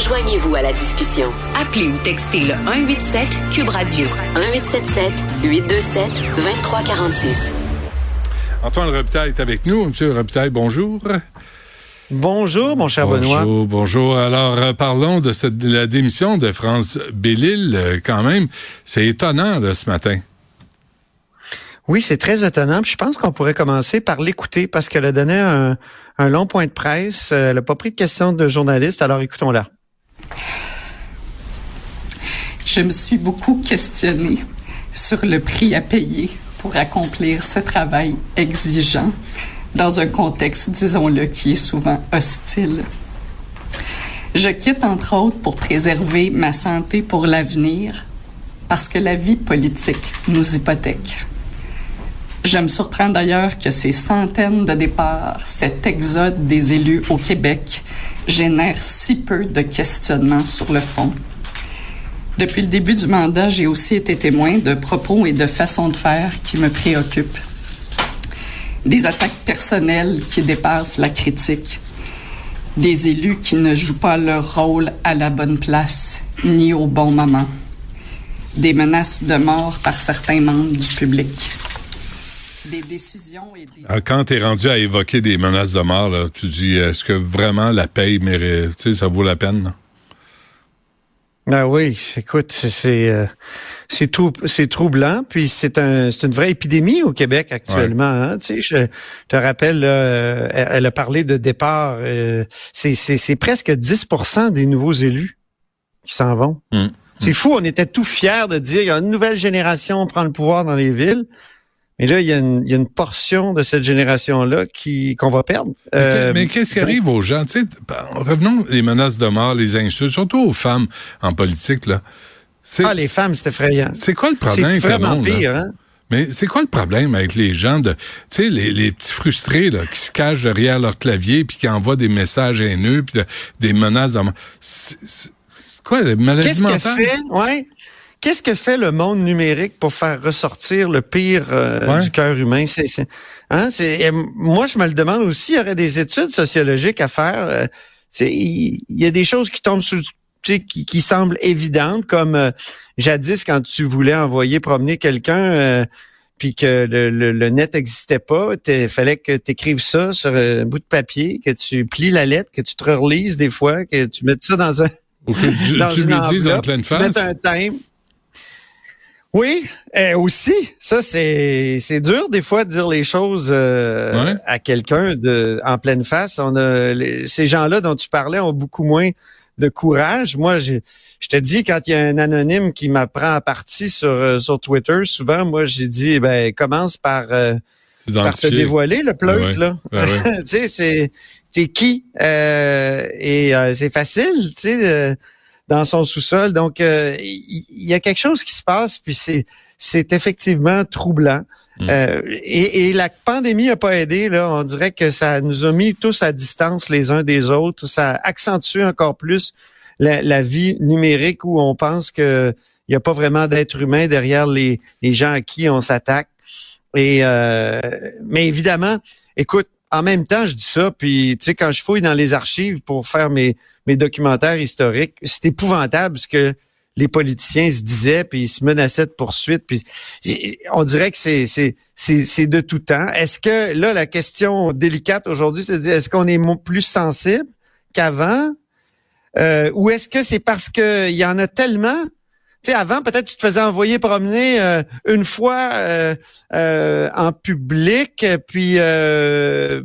Joignez-vous à la discussion. Appelez ou textez le 187 Cube Radio 1877 827 2346. Antoine Robitaille est avec nous. Monsieur Robitaille, bonjour. Bonjour, mon cher bonjour, Benoît. Bonjour, bonjour. Alors, euh, parlons de, cette, de la démission de France Bellil, euh, quand même. C'est étonnant, là, ce matin. Oui, c'est très étonnant. Puis je pense qu'on pourrait commencer par l'écouter parce qu'elle a donné un, un, long point de presse. Euh, elle n'a pas pris de questions de journalistes, alors écoutons-la. Je me suis beaucoup questionnée sur le prix à payer pour accomplir ce travail exigeant dans un contexte, disons-le, qui est souvent hostile. Je quitte entre autres pour préserver ma santé pour l'avenir parce que la vie politique nous hypothèque. Je me surprends d'ailleurs que ces centaines de départs, cet exode des élus au Québec, génèrent si peu de questionnements sur le fond. Depuis le début du mandat, j'ai aussi été témoin de propos et de façons de faire qui me préoccupent. Des attaques personnelles qui dépassent la critique. Des élus qui ne jouent pas leur rôle à la bonne place ni au bon moment. Des menaces de mort par certains membres du public des décisions et des... Quand tu es rendu à évoquer des menaces de mort, tu dis, est-ce que vraiment la paye mérite, ça vaut la peine? Là? Ben oui, écoute, c'est euh, c'est trou, c'est troublant, puis c'est un c'est une vraie épidémie au Québec actuellement. Ouais. Hein, tu sais, je te rappelle, elle a parlé de départ. Euh, c'est c'est c'est presque 10% des nouveaux élus qui s'en vont. Mmh. C'est fou, on était tout fiers de dire il y a une nouvelle génération prend le pouvoir dans les villes. Mais là, il y a une, il y a une portion de cette génération-là qui qu'on va perdre. Euh, mais qu'est-ce qui arrive aux gens? Sais, revenons les menaces de mort, les insultes, surtout aux femmes en politique. Là. Ah, les femmes, c'est effrayant. C'est quoi le problème? C'est vraiment pire, hein? Mais c'est quoi le problème avec les gens de, tu sais, les, les, petits frustrés là, qui se cachent derrière leur clavier puis qui envoient des messages haineux puis de, des menaces de mort? C'est quoi, Qu'est-ce mentales? que fait? Ouais. Qu'est-ce que fait le monde numérique pour faire ressortir le pire euh, Ouais. du cœur humain? C'est, c'est, hein, c'est, moi, je me le demande aussi. Il y aurait des études sociologiques à faire. euh, Il y, a des choses qui tombent sais, qui, qui semblent évidentes, comme euh, jadis quand tu voulais envoyer promener quelqu'un. puis que le, le- le net n'existait pas, il fallait que tu écrives ça sur un bout de papier, que tu plies la lettre, que tu te relises des fois, que tu mettes ça dans un Ou que tu, tu lui dises en pleine face? un thème. Oui, euh, aussi. Ça, c'est c'est dur des fois de dire les choses euh, Ouais. à quelqu'un de en pleine face. On a les- ces gens-là dont tu parlais ont beaucoup moins de courage. Moi, je, je te dis quand il y a un anonyme qui m'apprend à partie sur euh, sur Twitter, souvent moi j'ai dit ben commence par euh, par te dévoiler le Ah ouais. là. Ah ouais. tu sais, c'est t'es qui Euh, et euh, c'est facile, tu sais, euh, dans son sous-sol. Donc euh, il il y, a quelque chose qui se passe, puis c'est c'est effectivement troublant. Mm. Euh, et, et la pandémie a pas aidé là. On dirait que ça nous a mis tous à distance les uns des autres. Ça accentue encore plus la, la vie numérique où on pense que il y a pas vraiment d'être humain derrière les, les gens à qui on s'attaque. Et euh, mais évidemment, écoute, en même temps, je dis ça, puis tu sais, quand je fouille dans les archives pour faire mes, mes documentaires historiques, c'est épouvantable ce que les politiciens se disaient, puis ils se menaçaient de poursuites, puis on dirait que c'est c'est c'est de tout temps. Est-ce que là la question délicate aujourd'hui, c'est de dire est-ce qu'on est plus sensible qu'avant, Euh, ou est-ce que c'est parce que il y en a tellement tu sais, avant, peut-être tu te faisais envoyer promener euh, une fois euh, euh, en public, puis euh,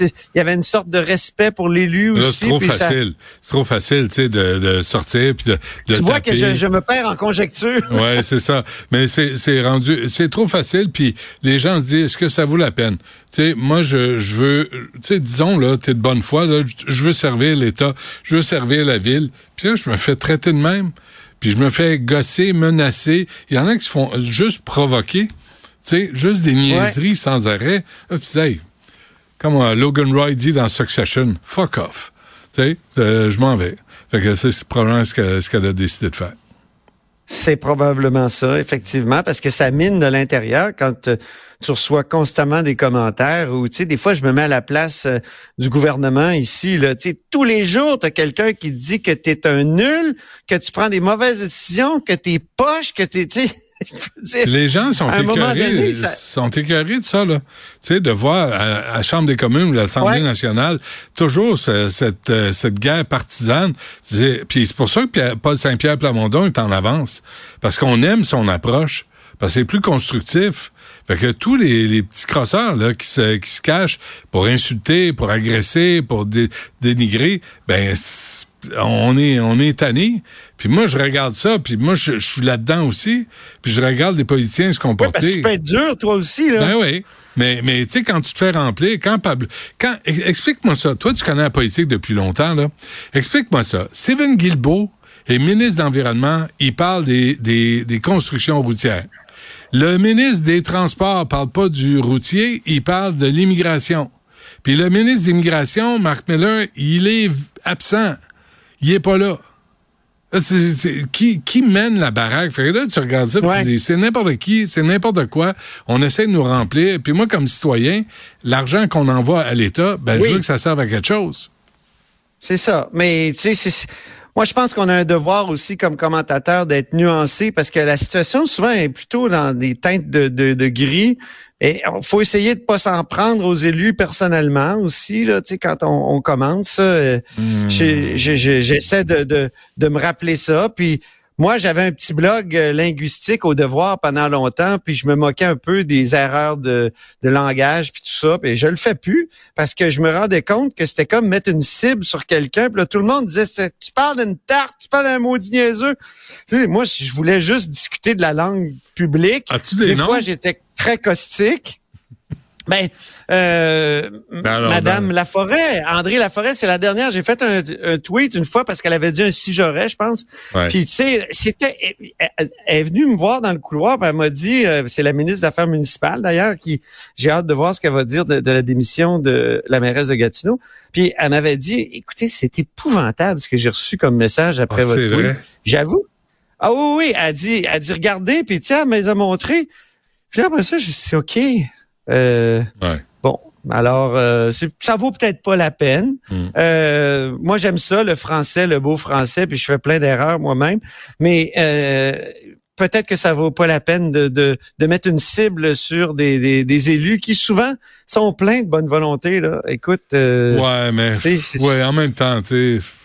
il y avait une sorte de respect pour l'élu aussi. c'est trop ça- facile. C'est trop facile, tu sais, de, de sortir puis de, de tu vois que je, je me perds en conjecture. Ouais, c'est ça. Mais c'est c'est rendu, c'est trop facile. Puis les gens se disent, est-ce que ça vaut la peine? Tu sais, moi je je veux, tu sais, disons là, t'es de bonne foi là, je- je veux servir l'État, je veux servir la ville. Puis là, je me fais traiter de même. Puis je me fais gosser, menacer. Il y en a qui se font juste provoquer. Tu sais, juste des niaiseries sans arrêt. Hey, comme euh, Logan Roy dit dans Succession, fuck off. Tu sais, euh, je m'en vais. Fait que c'est probablement ce qu'elle ce qu'elle a décidé de faire. C'est probablement ça, effectivement, parce que ça mine de l'intérieur quand euh, tu reçois constamment des commentaires ou, tu sais, des fois, je me mets à la place euh, du gouvernement ici, là, tu sais, tous les jours, tu as quelqu'un qui dit que tu es un nul, que tu prends des mauvaises décisions, que tu es poche, que tu sais... Les gens sont écœurés, sont écœurés de ça, là. Tu sais, de voir à, la Chambre des communes ou l'Assemblée nationale toujours cette, euh, cette guerre partisane. Puis c'est pour ça que Paul Saint-Pierre Plamondon est en avance. Parce qu'on aime son approche. Parce que c'est plus constructif. Fait que tous les, petits crosseurs là, qui, se, qui se cachent pour insulter, pour agresser, pour dénigrer, ben on est on est tanné. Puis moi je regarde ça, puis moi je, suis là-dedans aussi, puis je regarde les politiciens se comporter. parce que tu peux être dur toi aussi là. Ben oui. Mais mais tu sais quand tu te fais remplir, quand Pablo quand explique-moi ça. Toi tu connais la politique depuis longtemps là. Explique-moi ça. Stephen Guilbeault est ministre d'environnement, il parle des, des, des constructions routières. Le ministre des Transports parle pas du routier, il parle de l'immigration. Puis le ministre de l'immigration, Marc Miller, il est absent. Il est pas là. qui, qui mène la baraque? Fait que là, tu regardes ça, tu dis, c'est n'importe qui, c'est n'importe quoi. On essaie de nous remplir. Puis moi, comme citoyen, l'argent qu'on envoie à l'État, ben, je veux que ça serve à quelque chose. C'est ça. Mais, tu sais, moi, je pense qu'on a un devoir aussi comme commentateur d'être nuancé parce que la situation souvent est plutôt dans des teintes de, de, gris. Et il faut essayer de pas s'en prendre aux élus personnellement aussi, là, tu sais, quand on, on. Euh, hmm. J'essaie de, de, de me rappeler ça. Puis moi, j'avais un petit blog euh, linguistique au devoir pendant longtemps, puis je me moquais un peu des erreurs de, de langage, puis tout ça, puis je le fais plus parce que je me rendais compte que c'était comme mettre une cible sur quelqu'un, puis là, tout le monde disait tu parles d'une tarte, tu parles d'un maudit niaiseux. Tu sais, moi, je voulais juste discuter de la langue publique. As-tu des, des fois, j'étais très caustique. Ben, euh, Madame Laforêt, André Laforêt, c'est la dernière. J'ai fait un, tweet une fois parce qu'elle avait dit un si j'aurais, je pense. Puis tu sais, c'était, elle, est venue me voir dans le couloir, puis elle m'a dit, euh, c'est la ministre des Affaires municipales d'ailleurs, qui j'ai hâte de voir ce qu'elle va dire de, la démission de la mairesse de Gatineau. Puis elle m'avait dit, écoutez, c'est épouvantable ce que j'ai reçu comme message après ah, votre tweet. J'avoue. Ah oui, oui, elle dit, elle dit, regardez, puis tiens, elle m'a montré. Puis après ça, je me suis dit, OK, euh, bon, alors euh, ça vaut peut-être pas la peine. Hmm. Euh, moi, j'aime ça, le français, le beau français, puis je fais plein d'erreurs moi-même. Mais peut-être que ça vaut pas la peine de, de, mettre une cible sur des, des, élus qui souvent sont pleins de bonne volonté. Là. Écoute. ouais, mais ouais, en même temps, tu sais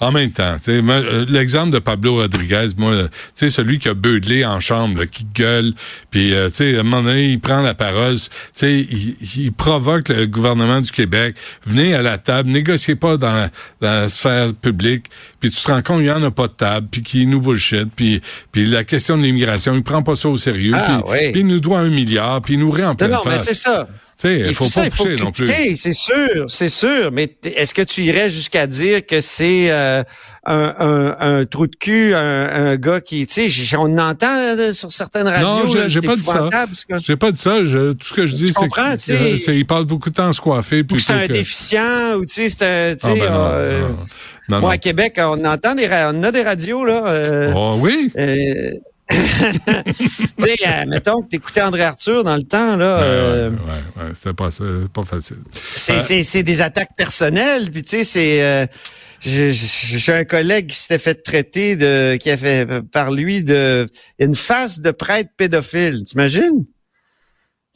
en même temps, euh, l'exemple de Pablo Rodriguez, moi, tu sais, celui qui a beuglé en chambre, qui gueule, puis euh, tu sais, à un moment donné, il prend la parole, tu sais, il, provoque le gouvernement du Québec. Venez à la table, négociez pas dans, la sphère publique, puis tu te rends compte qu'il n'y en a pas de table, puis qu'il nous bullshit, puis, puis la question de l'immigration, il prend pas ça au sérieux, ah, puis, il nous doit un milliard, puis il nous réemploie. Non, non, mais c'est ça. Il faut pas pousser non plus. C'est sûr, c'est sûr. Mais est-ce que tu irais jusqu'à dire que c'est euh, un, un, un, trou de cul, un, un gars qui, tu sais, on entend sur certaines radios. Non, j'ai pas dit ça. J'ai pas dit ça. Je, tout ce que je dis, c'est qu'il parle beaucoup de temps à se coiffer. Ou c'est un déficient, ou tu sais, c'est un, ah, sais, ben euh, moi, à Québec, on entend des, on a des radios là. Euh, oh oui. Euh, tu sais, euh, mettons que t'écoutais André Arthur dans le temps, là. Ouais, euh, ouais, ouais, c'était pas, pas facile. C'est euh, des attaques personnelles, puis tu sais, c'est... Euh, j'ai un collègue qui s'était fait traiter de, qui a fait par lui de une face de prêtre pédophile. T'imagines?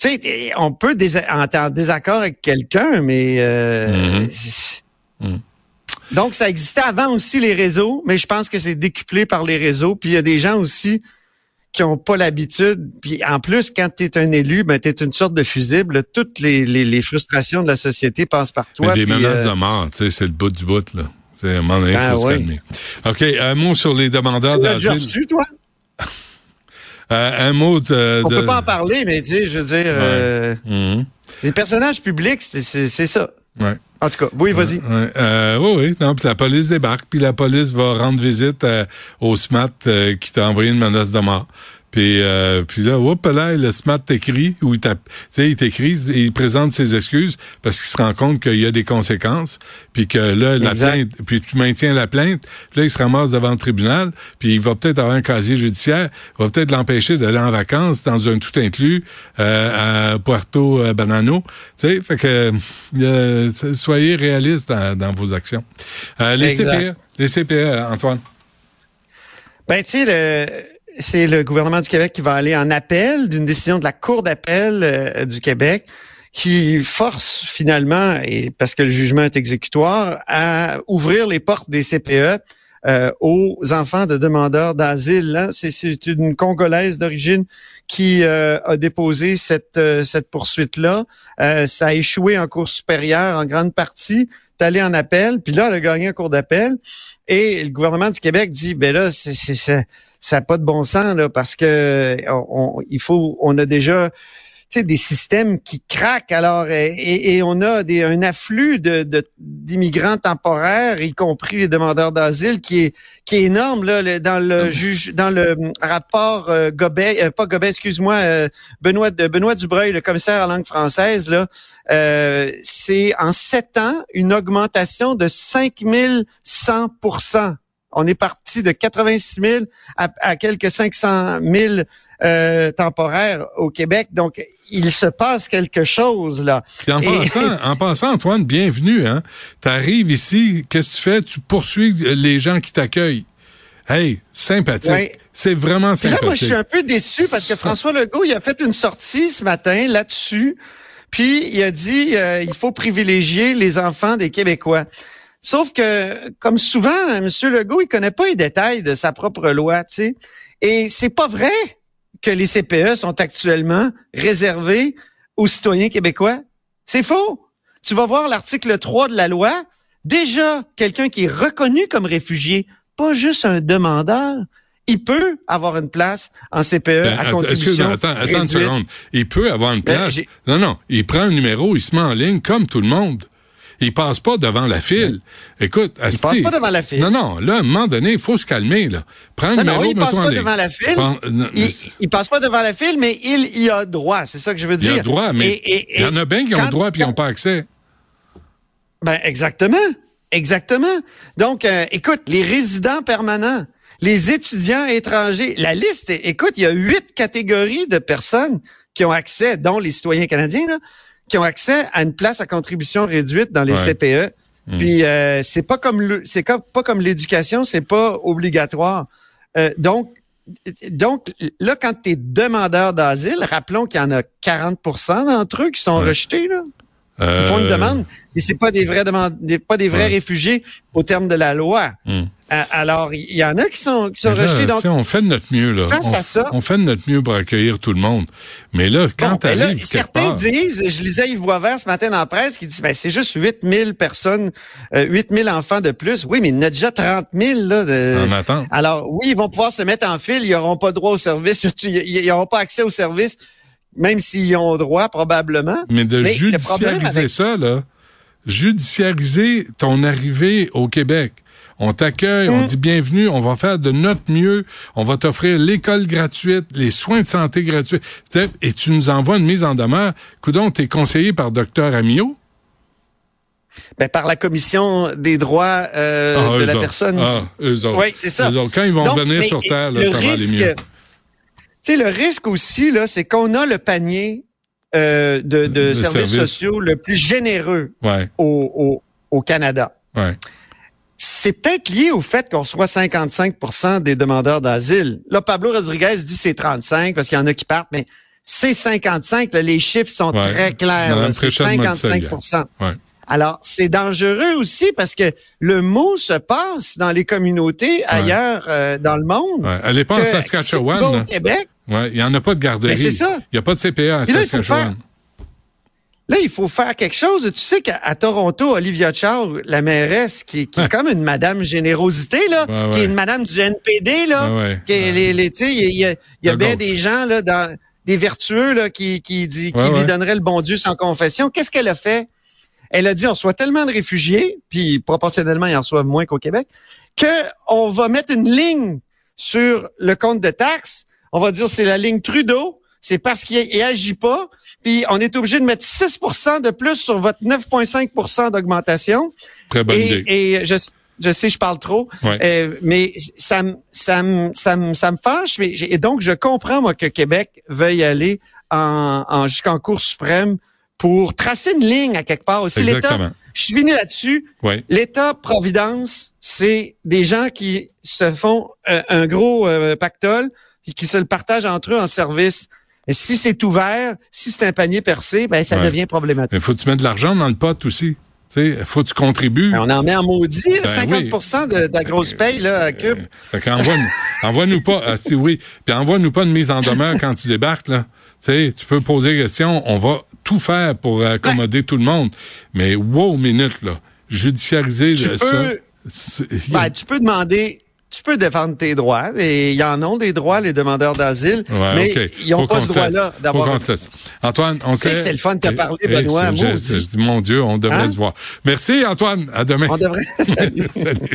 Tu sais, on peut être en désaccord avec quelqu'un, mais mm-hmm. mm. donc ça existait avant aussi les réseaux, mais je pense que c'est décuplé par les réseaux. Puis il y a des gens aussi qui ont pas l'habitude. Puis en plus, quand tu es un élu, ben tu es une sorte de fusible. Toutes les, les, les, frustrations de la société passent par toi. Mais des menaces euh, de mort, tu sais, c'est le bout du bout, là. C'est un moment donné, il ben faut se calmer. OK, un mot sur les demandeurs d'asile. Tu reçu, toi? Euh, un mot de... On peut pas en parler, mais tu sais, je veux dire... Euh, mhm. Les personnages publics, c'est ça. Ouais. En tout cas, oui, vas-y. Euh, oui, oui. Non, puis la police débarque, puis la police va rendre visite au SMAT qui t'a envoyé une menace de mort. Puis, euh, puis là, hop là, le smart t'écrit, ou il t'écrit, il présente ses excuses parce qu'il se rend compte qu'il y a des conséquences, puis que là, la plainte, puis tu maintiens la plainte, là, il se ramasse devant le tribunal, puis il va peut-être avoir un casier judiciaire, va peut-être l'empêcher d'aller en vacances dans un tout inclus euh, à Puerto Banano. Tu sais, fait que euh, soyez réalistes dans, vos actions. Euh, les CPE, les CPE, Antoine. Ben, tu sais, le c'est le gouvernement du Québec qui va aller en appel d'une décision de la Cour d'appel euh, du Québec qui force finalement, et parce que le jugement est exécutoire, à ouvrir les portes des CPE euh, aux enfants de demandeurs d'asile. C'est une Congolaise d'origine qui euh, a déposé cette, cette poursuite-là. ça a échoué en cours supérieure en grande partie. C'est allé en appel, puis là, elle a gagné en cours d'appel. Et le gouvernement du Québec dit, ben là, c'est ça n'a pas de bon sens là, parce que on, il faut, on a déjà des systèmes qui craquent. Alors et, on a des, un afflux de, d'immigrants temporaires, y compris les demandeurs d'asile, qui est qui est énorme là dans le juge dans le rapport euh, Gobet, euh, pas Gobet, excuse-moi, euh, Benoît de Benoît Dubreuil, le commissaire en langue française là, euh, c'est en sept ans une augmentation de 5100 on est parti de 86 000 à, quelques 500 000 euh, temporaires au Québec. Donc, il se passe quelque chose là. en, passant, en passant, Antoine, bienvenue. Hein? Tu arrives ici, qu'est-ce que tu fais? Tu poursuis les gens qui t'accueillent. Hey, sympathique. C'est vraiment sympathique. là, moi, je suis un peu déçu parce que François Legault, il a fait une sortie ce matin là-dessus. Puis, il a dit, euh, il faut privilégier les enfants des Québécois. Sauf que, comme souvent, M. Legault, il connaît pas les détails de sa propre loi, tu sais. Et c'est pas vrai que les CPE sont actuellement réservés aux citoyens québécois. C'est faux. Tu vas voir l'article 3 de la loi. Déjà, quelqu'un qui est reconnu comme réfugié, pas juste un demandeur, il peut avoir une place en CPE ben, à contribution attends, attends une seconde. Il peut avoir une ben, place. non, non. Il prend un numéro, il se met en ligne comme tout le monde. Il passe pas devant la file. Écoute, Asti, Il passe pas devant la file. Non, non. Là, à un moment donné, il faut se calmer, là. Prends le numéro, non, il passe pas devant la file. il, il, passe pas devant la file, mais il y a droit. C'est ça que je veux dire. Il y a droit, mais il y en a bien qui ont droit puis ils n'ont pas accès. Ben, exactement. Exactement. Donc, euh, écoute, les résidents permanents, les étudiants étrangers, la liste, écoute, il y a huit catégories de personnes qui ont accès, dont les citoyens canadiens, là, qui ont accès à une place à contribution réduite dans les CPE. Hmm. Puis euh, c'est pas comme le, c'est pas comme l'éducation, c'est pas obligatoire. Euh, donc donc là, quand tu es demandeur d'asile, rappelons qu'il y en a 40% d'entre eux qui sont rejetés. Là. Ils font une euh, demande, et c'est pas des vrais demande, pas des vrais réfugiés au terme de la loi. Hmm. Alors, il y en a qui sont, qui sont rejetés. Donc, on fait de notre mieux là. Face on, à ça, on fait de notre mieux pour accueillir tout le monde. Mais là, quand bon, ben certains disent, je lisais Yves Boisvert ce matin dans la presse qui dit, ben c'est juste 8000 personnes, euh, 8000 enfants de plus. Oui, mais il y en a déjà 30 000 là. De... En attente. Alors oui, ils vont pouvoir se mettre en file, ils n'auront pas droit au service, ils n'auront pas accès au service même s'ils ont droit, probablement. Mais de judiciariser ça, là, judiciariser ton arrivée au Québec. On t'accueille, on mm. dit bienvenue, on va faire de notre mieux, on va t'offrir l'école gratuite, les soins de santé gratuits, et tu nous envoies une mise en demeure. Coudon, t'es conseillé par docteur Amio? Ben, par la commission des droits euh, ah, de la personne. Ah, eux autres. Oui, c'est ça. Quand ils vont venir sur Terre, là, ça va aller mieux. Tu sais, le risque aussi, là, c'est qu'on a le panier euh, de, de services sociaux le plus généreux au, au, Canada. Ouais. C'est peut-être lié au fait qu'on soit 55% des demandeurs d'asile. Là, Pablo Rodriguez dit c'est 35 parce qu'il y en a qui partent, mais c'est 55. les chiffres sont très clairs. C'est 55% alors, c'est dangereux aussi parce que le mot se passe dans les communautés ailleurs euh, dans le monde. Ouais. Allez pas en Saskatchewan. au Québec, Ouais, il n'y en a pas de garderie. c'est ça. Il n'y a pas de CPA à Saskatchewan. Là, il faut faire quelque chose. Tu sais qu'à Toronto, Olivia Chow, la mairesse, qui, qui est comme une madame générosité, là, qui est une madame du NPD, là, qui est, les, les, il y a, y a bien des gens là, dans, des vertueux là, qui, qui, dit, qui lui donneraient le bon Dieu sans confession. Qu'est-ce qu'elle a fait? Elle a dit, on reçoit tellement de réfugiés, puis proportionnellement, il en reçoit moins qu'au Québec, que on va mettre une ligne sur le compte de taxes. On va dire c'est la ligne Trudeau, c'est parce qu'il agit pas, puis on est obligé de mettre 6% de plus sur votre 9,5% d'augmentation. Très bonne et, idée. Et je, je sais, je parle trop, Ouais. euh, mais ça, me- ça, me- ça, me- ça me fâche. Mais, et donc, je comprends, moi, que Québec veuille aller en, en, jusqu'en Cour suprême pour tracer une ligne à quelque part. Aussi, l'État, Exactement. je suis fini là-dessus. Oui. L'État-providence, c'est des gens qui se font euh, un gros euh, pactole et qui se le partagent entre eux en service. Si c'est ouvert, si c'est un panier percé, ben ça Ouais. devient problématique. Mais faut que tu mettes de l'argent dans le pot aussi. Sais, faut que tu contribues. Ben, on en met en maudit, Ben 50 de, de la grosse paye là, à Cube. Fait envoie-nous pas, ah, si oui, puis envoie-nous pas une mise en demeure quand tu débarques, là. Tu sais, tu peux poser des questions, on va tout faire pour accommoder tout le monde. Mais wow, minute, là. Judiciariser Tu le- peux- ça. Ben, tu peux demander, tu peux défendre tes droits. Et il y en ont des droits, les demandeurs d'asile, Ouais, mais ils n'ont pas ce droit-là d'avoir. Antoine, on sait. c'est le fun de te parler, Eh, Benoît, je- je mon Dieu, on devrait Hein? se voir. Merci, Antoine. À demain. On devrait. Salut. Salut.